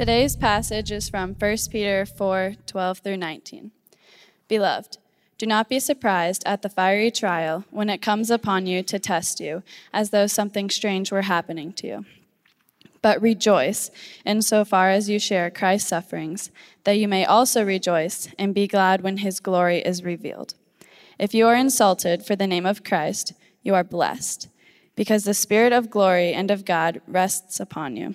Today's passage is from 1 Peter 4 12 through 19. Beloved, do not be surprised at the fiery trial when it comes upon you to test you, as though something strange were happening to you. But rejoice in so far as you share Christ's sufferings, that you may also rejoice and be glad when his glory is revealed. If you are insulted for the name of Christ, you are blessed, because the Spirit of glory and of God rests upon you.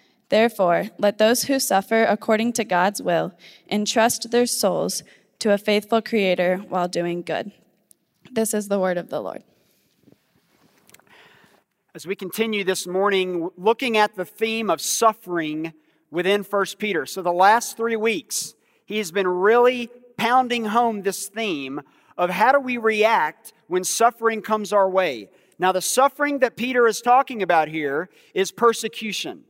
Therefore, let those who suffer according to God's will entrust their souls to a faithful creator while doing good. This is the word of the Lord. As we continue this morning looking at the theme of suffering within 1 Peter. So, the last three weeks, he has been really pounding home this theme of how do we react when suffering comes our way. Now, the suffering that Peter is talking about here is persecution.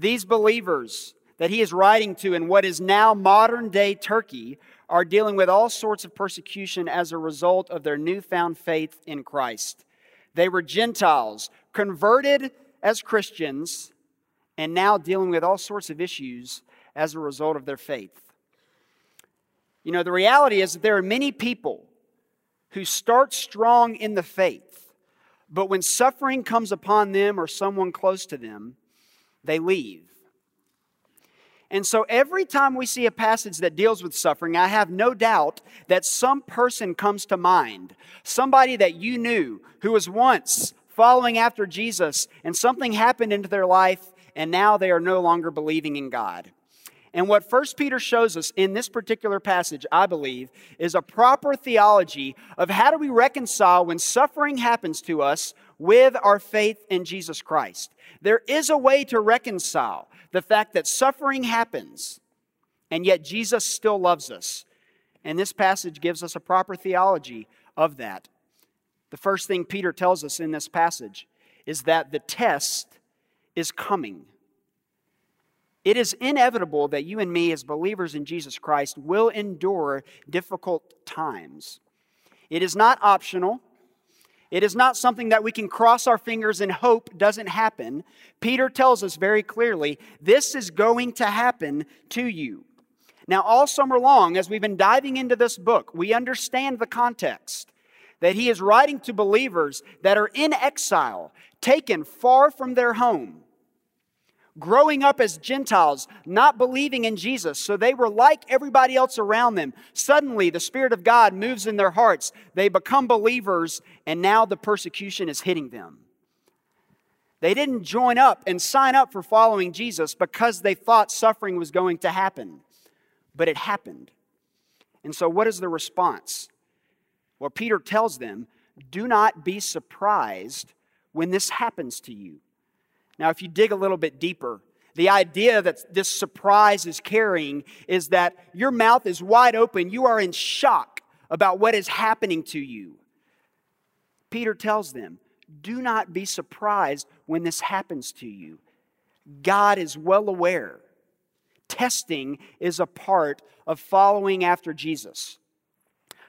These believers that he is writing to in what is now modern day Turkey are dealing with all sorts of persecution as a result of their newfound faith in Christ. They were Gentiles, converted as Christians, and now dealing with all sorts of issues as a result of their faith. You know, the reality is that there are many people who start strong in the faith, but when suffering comes upon them or someone close to them, they leave. And so every time we see a passage that deals with suffering, I have no doubt that some person comes to mind. Somebody that you knew who was once following after Jesus and something happened into their life and now they are no longer believing in God. And what First Peter shows us in this particular passage, I believe, is a proper theology of how do we reconcile when suffering happens to us with our faith in Jesus Christ. There is a way to reconcile the fact that suffering happens, and yet Jesus still loves us. And this passage gives us a proper theology of that. The first thing Peter tells us in this passage is that the test is coming. It is inevitable that you and me, as believers in Jesus Christ, will endure difficult times. It is not optional. It is not something that we can cross our fingers and hope doesn't happen. Peter tells us very clearly this is going to happen to you. Now, all summer long, as we've been diving into this book, we understand the context that he is writing to believers that are in exile, taken far from their home growing up as Gentiles, not believing in Jesus. So they were like everybody else around them. Suddenly, the Spirit of God moves in their hearts. They become believers, and now the persecution is hitting them. They didn't join up and sign up for following Jesus because they thought suffering was going to happen, but it happened. And so, what is the response? Well, Peter tells them, Do not be surprised when this happens to you. Now, if you dig a little bit deeper, the idea that this surprise is carrying is that your mouth is wide open. You are in shock about what is happening to you. Peter tells them, Do not be surprised when this happens to you. God is well aware. Testing is a part of following after Jesus.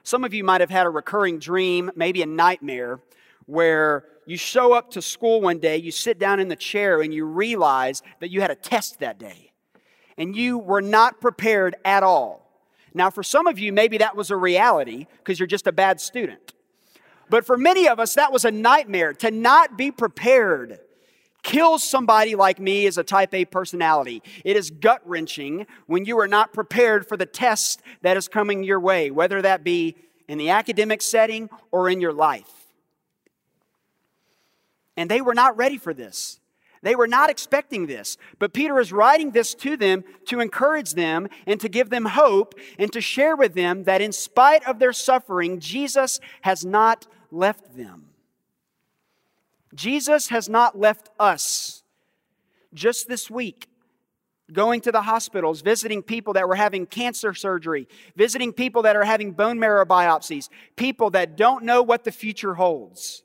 Some of you might have had a recurring dream, maybe a nightmare, where you show up to school one day, you sit down in the chair, and you realize that you had a test that day. And you were not prepared at all. Now, for some of you, maybe that was a reality because you're just a bad student. But for many of us, that was a nightmare. To not be prepared kills somebody like me as a type A personality. It is gut wrenching when you are not prepared for the test that is coming your way, whether that be in the academic setting or in your life. And they were not ready for this. They were not expecting this. But Peter is writing this to them to encourage them and to give them hope and to share with them that in spite of their suffering, Jesus has not left them. Jesus has not left us. Just this week, going to the hospitals, visiting people that were having cancer surgery, visiting people that are having bone marrow biopsies, people that don't know what the future holds.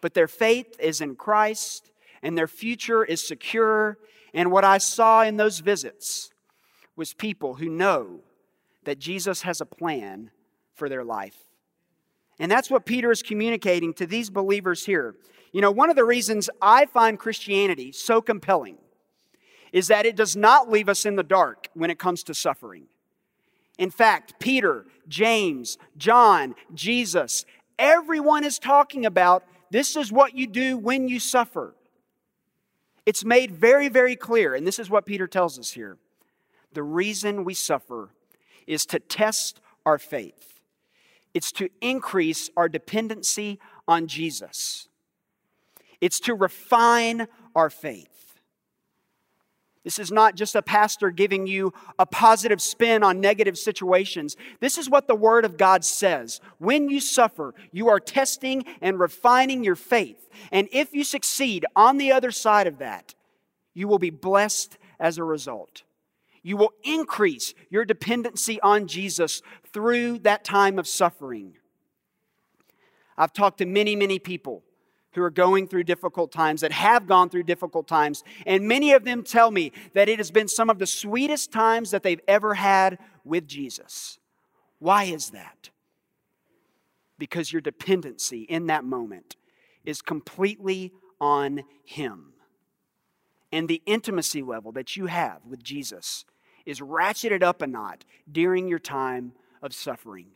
But their faith is in Christ and their future is secure. And what I saw in those visits was people who know that Jesus has a plan for their life. And that's what Peter is communicating to these believers here. You know, one of the reasons I find Christianity so compelling is that it does not leave us in the dark when it comes to suffering. In fact, Peter, James, John, Jesus, everyone is talking about this is what you do when you suffer. It's made very, very clear, and this is what Peter tells us here. The reason we suffer is to test our faith, it's to increase our dependency on Jesus, it's to refine our faith. This is not just a pastor giving you a positive spin on negative situations. This is what the Word of God says. When you suffer, you are testing and refining your faith. And if you succeed on the other side of that, you will be blessed as a result. You will increase your dependency on Jesus through that time of suffering. I've talked to many, many people who are going through difficult times, that have gone through difficult times. And many of them tell me that it has been some of the sweetest times that they've ever had with Jesus. Why is that? Because your dependency in that moment is completely on Him. And the intimacy level that you have with Jesus is ratcheted up a knot during your time of suffering.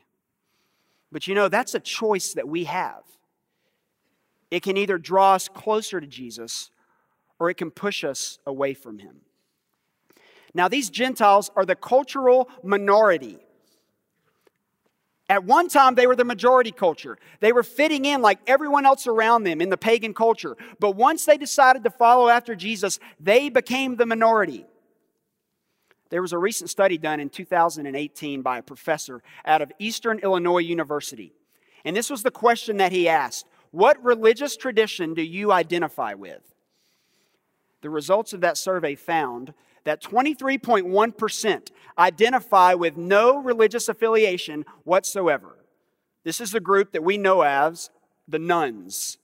But you know, that's a choice that we have. It can either draw us closer to Jesus or it can push us away from him. Now, these Gentiles are the cultural minority. At one time, they were the majority culture. They were fitting in like everyone else around them in the pagan culture. But once they decided to follow after Jesus, they became the minority. There was a recent study done in 2018 by a professor out of Eastern Illinois University. And this was the question that he asked what religious tradition do you identify with? The results of that survey found that 23.1% identify with no religious affiliation whatsoever. This is the group that we know as the nones.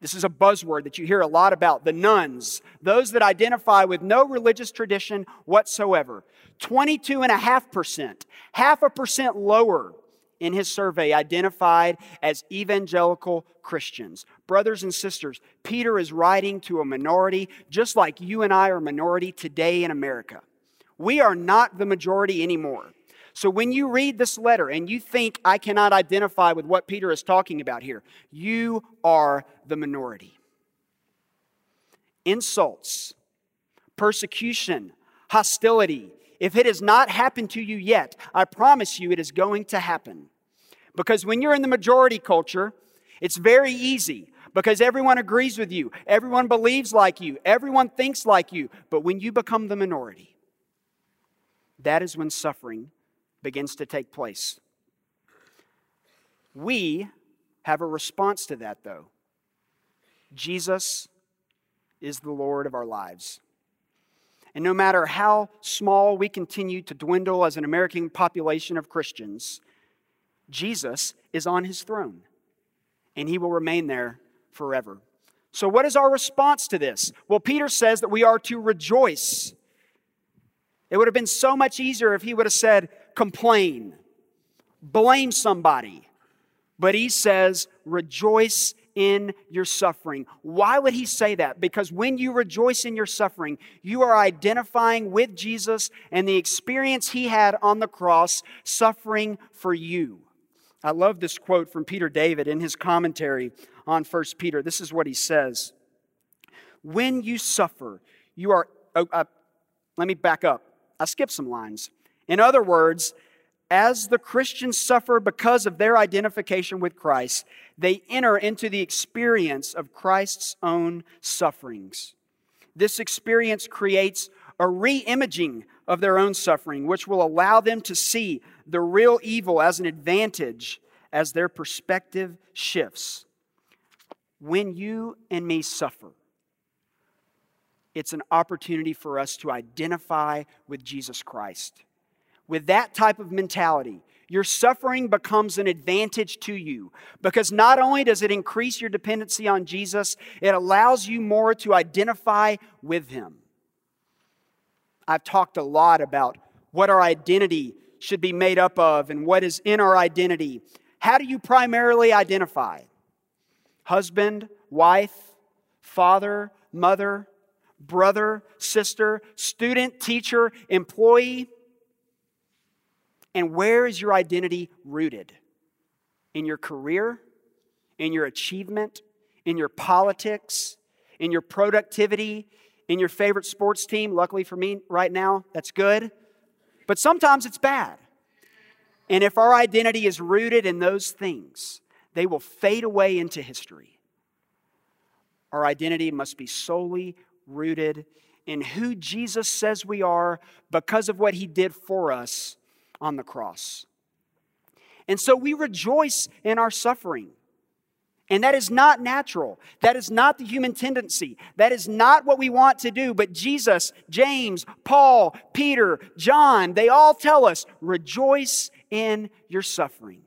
This is a buzzword that you hear a lot about the nones, those that identify with no religious tradition whatsoever. 22.5%, half a percent lower in his survey identified as evangelical Christians. Brothers and sisters, Peter is writing to a minority just like you and I are minority today in America. We are not the majority anymore. So when you read this letter and you think I cannot identify with what Peter is talking about here, you are the minority. Insults, persecution, hostility, if it has not happened to you yet, I promise you it is going to happen. Because when you're in the majority culture, it's very easy because everyone agrees with you, everyone believes like you, everyone thinks like you. But when you become the minority, that is when suffering begins to take place. We have a response to that, though. Jesus is the Lord of our lives. And no matter how small we continue to dwindle as an American population of Christians, Jesus is on his throne, and he will remain there forever. So, what is our response to this? Well, Peter says that we are to rejoice. It would have been so much easier if he would have said, complain, blame somebody. But he says, rejoice in your suffering. Why would he say that? Because when you rejoice in your suffering, you are identifying with Jesus and the experience he had on the cross, suffering for you. I love this quote from Peter Davids in his commentary on 1 Peter. This is what he says When you suffer, you are. Oh, uh, let me back up. I skipped some lines. In other words, as the Christians suffer because of their identification with Christ, they enter into the experience of Christ's own sufferings. This experience creates a re imaging of their own suffering, which will allow them to see the real evil as an advantage as their perspective shifts. When you and me suffer, it's an opportunity for us to identify with Jesus Christ. With that type of mentality, your suffering becomes an advantage to you because not only does it increase your dependency on Jesus, it allows you more to identify with Him. I've talked a lot about what our identity should be made up of and what is in our identity. How do you primarily identify? Husband, wife, father, mother, brother, sister, student, teacher, employee? And where is your identity rooted? In your career? In your achievement? In your politics? In your productivity? In your favorite sports team? Luckily for me right now, that's good. But sometimes it's bad. And if our identity is rooted in those things, they will fade away into history. Our identity must be solely rooted in who Jesus says we are because of what he did for us on the cross. And so we rejoice in our suffering. And that is not natural. That is not the human tendency. That is not what we want to do. But Jesus, James, Paul, Peter, John, they all tell us rejoice in your suffering.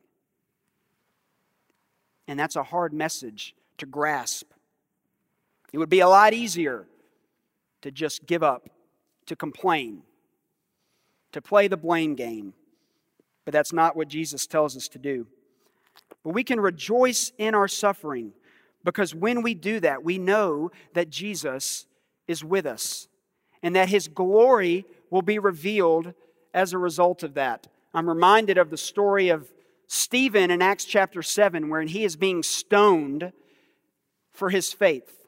And that's a hard message to grasp. It would be a lot easier to just give up, to complain, to play the blame game. But that's not what Jesus tells us to do. But we can rejoice in our suffering because when we do that, we know that Jesus is with us and that his glory will be revealed as a result of that. I'm reminded of the story of Stephen in Acts chapter 7, where he is being stoned for his faith.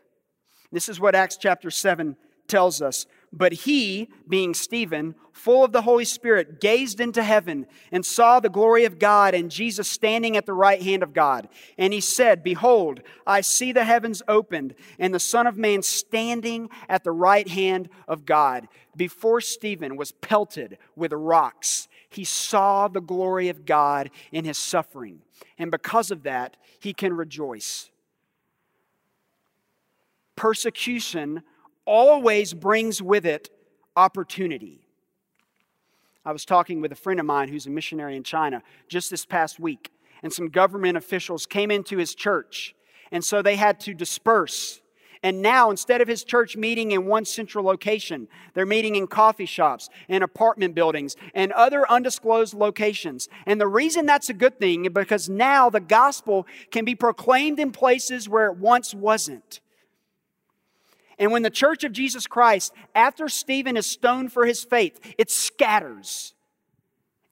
This is what Acts chapter 7 tells us. But he, being Stephen, full of the Holy Spirit, gazed into heaven and saw the glory of God and Jesus standing at the right hand of God. And he said, Behold, I see the heavens opened and the Son of Man standing at the right hand of God. Before Stephen was pelted with rocks, he saw the glory of God in his suffering. And because of that, he can rejoice. Persecution always brings with it opportunity. I was talking with a friend of mine who's a missionary in China just this past week, and some government officials came into his church, and so they had to disperse. And now, instead of his church meeting in one central location, they're meeting in coffee shops and apartment buildings and other undisclosed locations. And the reason that's a good thing is because now the gospel can be proclaimed in places where it once wasn't. And when the church of Jesus Christ, after Stephen is stoned for his faith, it scatters.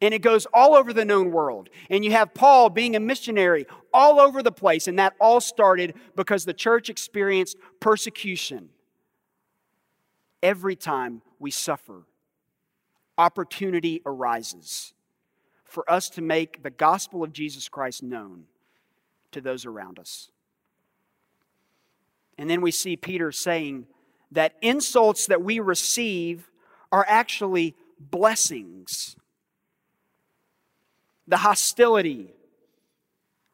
And it goes all over the known world. And you have Paul being a missionary all over the place. And that all started because the church experienced persecution. Every time we suffer, opportunity arises for us to make the gospel of Jesus Christ known to those around us. And then we see Peter saying that insults that we receive are actually blessings. The hostility,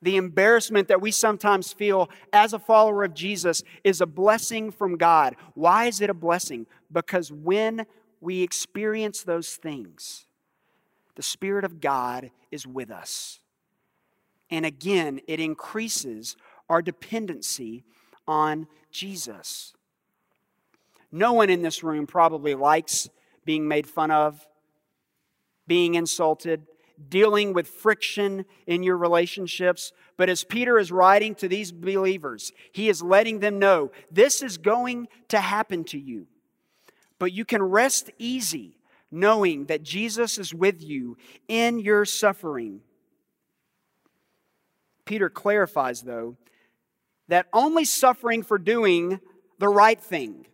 the embarrassment that we sometimes feel as a follower of Jesus is a blessing from God. Why is it a blessing? Because when we experience those things, the Spirit of God is with us. And again, it increases our dependency on Jesus. No one in this room probably likes being made fun of, being insulted, dealing with friction in your relationships. But as Peter is writing to these believers, he is letting them know this is going to happen to you. But you can rest easy knowing that Jesus is with you in your suffering. Peter clarifies, though, that only suffering for doing the right thing.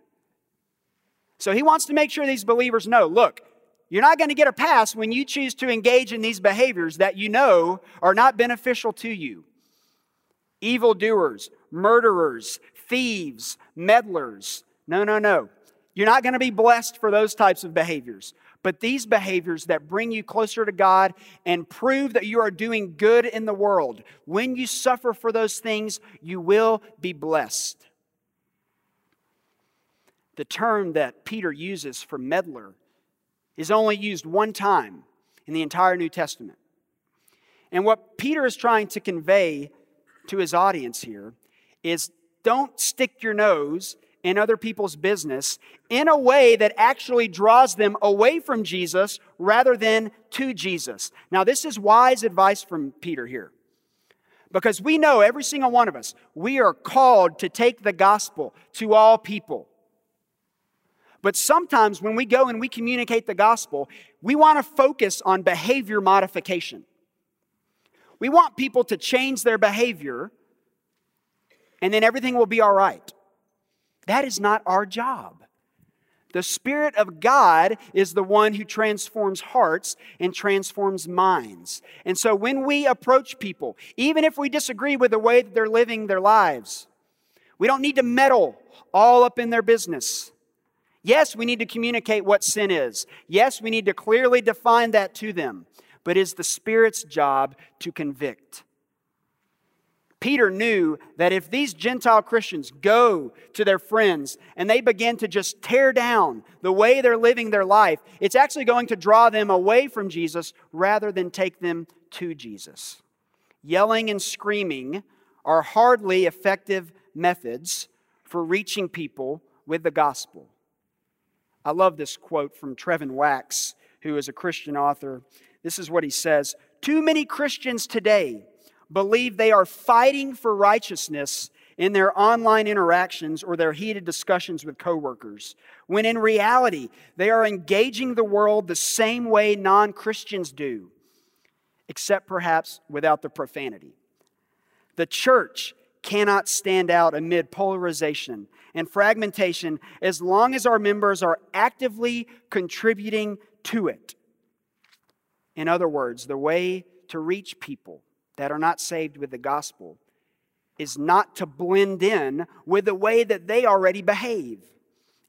So he wants to make sure these believers know look, you're not going to get a pass when you choose to engage in these behaviors that you know are not beneficial to you. Evildoers, murderers, thieves, meddlers. No, no, no. You're not going to be blessed for those types of behaviors. But these behaviors that bring you closer to God and prove that you are doing good in the world, when you suffer for those things, you will be blessed. the term that Peter uses for meddler is only used one time in the entire New Testament. And what Peter is trying to convey to his audience here is don't stick your nose in other people's business in a way that actually draws them away from Jesus rather than to Jesus. Now, this is wise advice from Peter here. Because we know, every single one of us, we are called to take the gospel to all people. But sometimes when we go and we communicate the gospel, we want to focus on behavior modification. We want people to change their behavior and then everything will be all right. That is not our job. The Spirit of God is the one who transforms hearts and transforms minds. And so when we approach people, even if we disagree with the way that they're living their lives, we don't need to meddle all up in their business. Yes, we need to communicate what sin is. Yes, we need to clearly define that to them. But it's the Spirit's job to convict. Peter knew that if these Gentile Christians go to their friends and they begin to just tear down the way they're living their life, it's actually going to draw them away from Jesus rather than take them to Jesus. Yelling and screaming are hardly effective methods for reaching people with the gospel. I love this quote from Trevin Wax, who is a Christian author. This is what he says Too many Christians today believe they are fighting for righteousness in their online interactions or their heated discussions with coworkers, when in reality, they are engaging the world the same way non Christians do, except perhaps without the profanity. The church cannot stand out amid polarization and fragmentation as long as our members are actively contributing to it. In other words, the way to reach people that are not saved with the gospel is not to blend in with the way that they already behave,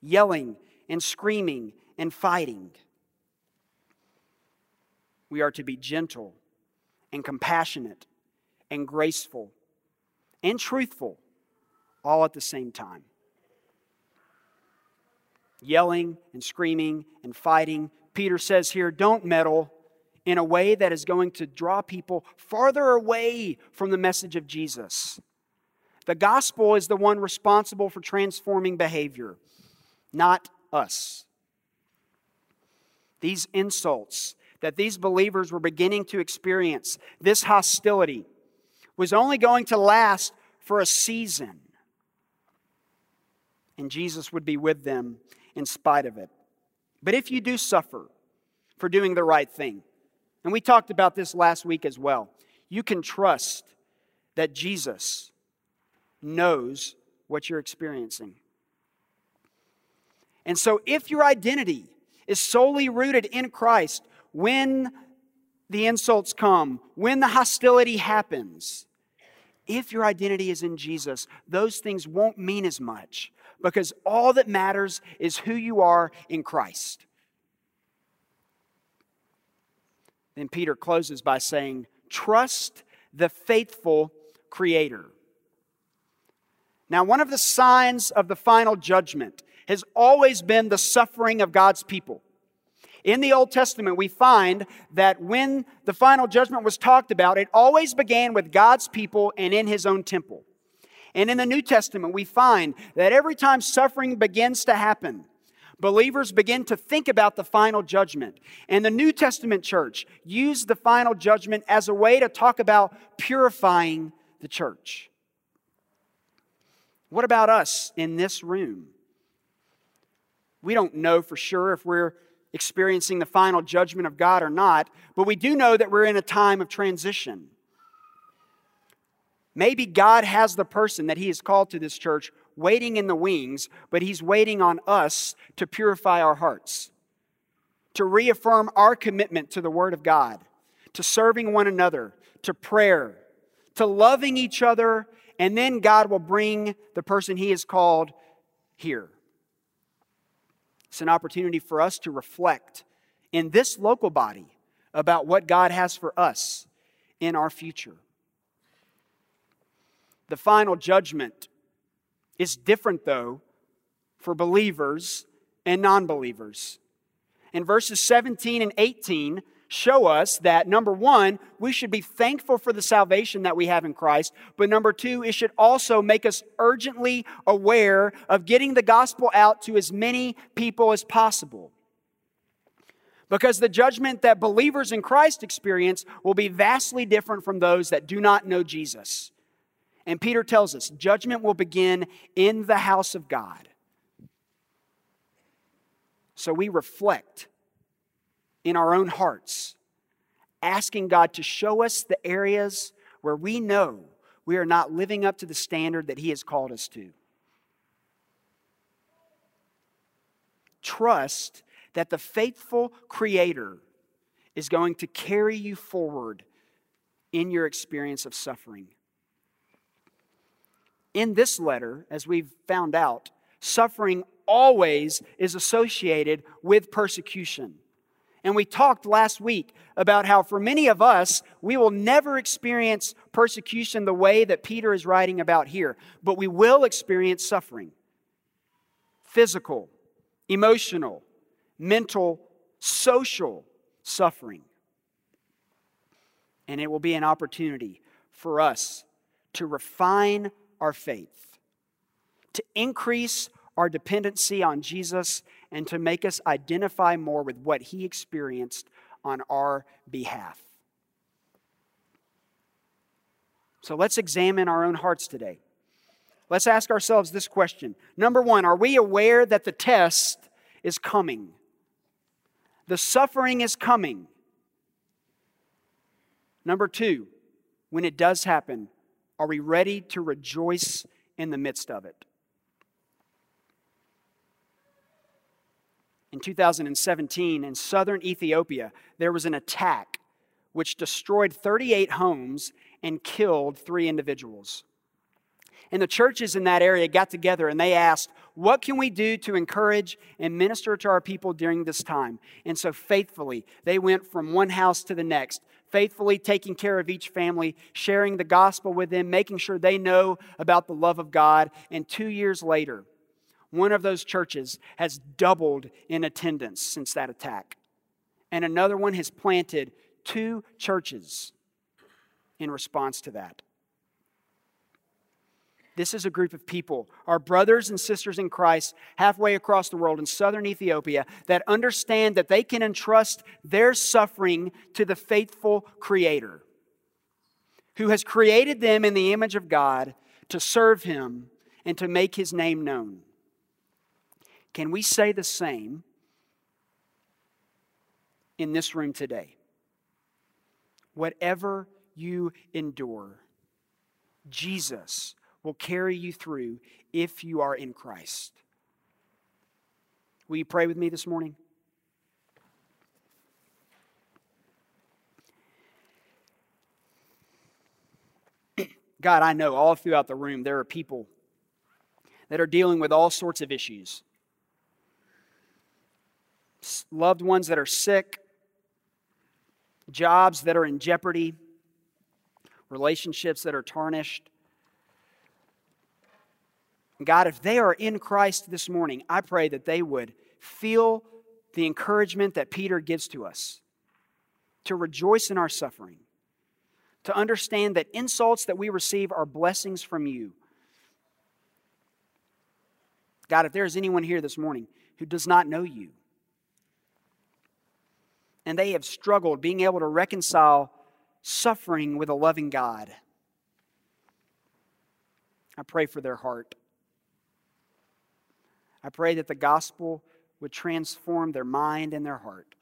yelling and screaming and fighting. We are to be gentle and compassionate and graceful and truthful all at the same time. Yelling and screaming and fighting. Peter says here, don't meddle in a way that is going to draw people farther away from the message of Jesus. The gospel is the one responsible for transforming behavior, not us. These insults that these believers were beginning to experience, this hostility, was only going to last for a season. And Jesus would be with them in spite of it. But if you do suffer for doing the right thing, and we talked about this last week as well. You can trust that Jesus knows what you're experiencing. And so, if your identity is solely rooted in Christ, when the insults come, when the hostility happens, if your identity is in Jesus, those things won't mean as much because all that matters is who you are in Christ. Then Peter closes by saying, Trust the faithful Creator. Now, one of the signs of the final judgment has always been the suffering of God's people. In the Old Testament, we find that when the final judgment was talked about, it always began with God's people and in His own temple. And in the New Testament, we find that every time suffering begins to happen, believers begin to think about the final judgment. And the New Testament church used the final judgment as a way to talk about purifying the church. What about us in this room? We don't know for sure if we're experiencing the final judgment of God or not, but we do know that we're in a time of transition. Maybe God has the person that He has called to this church waiting in the wings, but He's waiting on us to purify our hearts, to reaffirm our commitment to the Word of God, to serving one another, to prayer, to loving each other, and then God will bring the person He has called here. It's an opportunity for us to reflect in this local body about what God has for us in our future. The final judgment is different, though, for believers and non believers. And verses 17 and 18 show us that number one, we should be thankful for the salvation that we have in Christ, but number two, it should also make us urgently aware of getting the gospel out to as many people as possible. Because the judgment that believers in Christ experience will be vastly different from those that do not know Jesus. And Peter tells us judgment will begin in the house of God. So we reflect in our own hearts, asking God to show us the areas where we know we are not living up to the standard that He has called us to. Trust that the faithful Creator is going to carry you forward in your experience of suffering. In this letter, as we've found out, suffering always is associated with persecution. And we talked last week about how for many of us, we will never experience persecution the way that Peter is writing about here, but we will experience suffering physical, emotional, mental, social suffering. And it will be an opportunity for us to refine our faith, to increase our dependency on Jesus and to make us identify more with what he experienced on our behalf. So let's examine our own hearts today. Let's ask ourselves this question. Number one, are we aware that the test is coming? The suffering is coming. Number two, when it does happen, are we ready to rejoice in the midst of it? in 2017 in southern Ethiopia, there was an attack which destroyed 38 homes and killed three individuals. And the churches in that area got together and they asked, What can we do to encourage and minister to our people during this time? And so faithfully, they went from one house to the next, faithfully taking care of each family, sharing the gospel with them, making sure they know about the love of God. And two years later, one of those churches has doubled in attendance since that attack. And another one has planted two churches in response to that. This is a group of people, our brothers and sisters in Christ, halfway across the world in southern Ethiopia, that understand that they can entrust their suffering to the faithful Creator, who has created them in the image of God to serve Him and to make His name known. Can we say the same in this room today? Whatever you endure, Jesus will carry you through if you are in Christ. Will you pray with me this morning? God, I know all throughout the room there are people that are dealing with all sorts of issues loved ones that are sick, jobs that are in jeopardy, relationships that are tarnished. God, if they are in Christ this morning, I pray that they would feel the encouragement that Peter gives to us to rejoice in our suffering, to understand that insults that we receive are blessings from you. God, if there is anyone here this morning who does not know you, and they have struggled being able to reconcile suffering with a loving God. I pray for their heart. I pray that the gospel would transform their mind and their heart.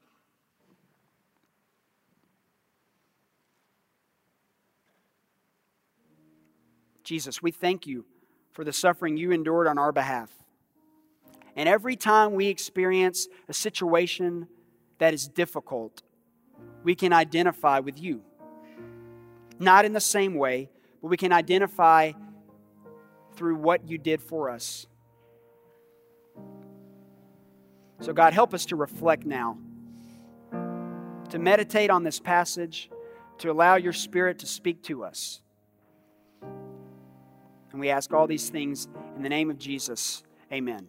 Jesus, we thank you for the suffering you endured on our behalf. And every time we experience a situation that is difficult, we can identify with you. Not in the same way, but we can identify through what you did for us. So, God, help us to reflect now, to meditate on this passage, to allow your Spirit to speak to us. And we ask all these things in the name of Jesus. Amen.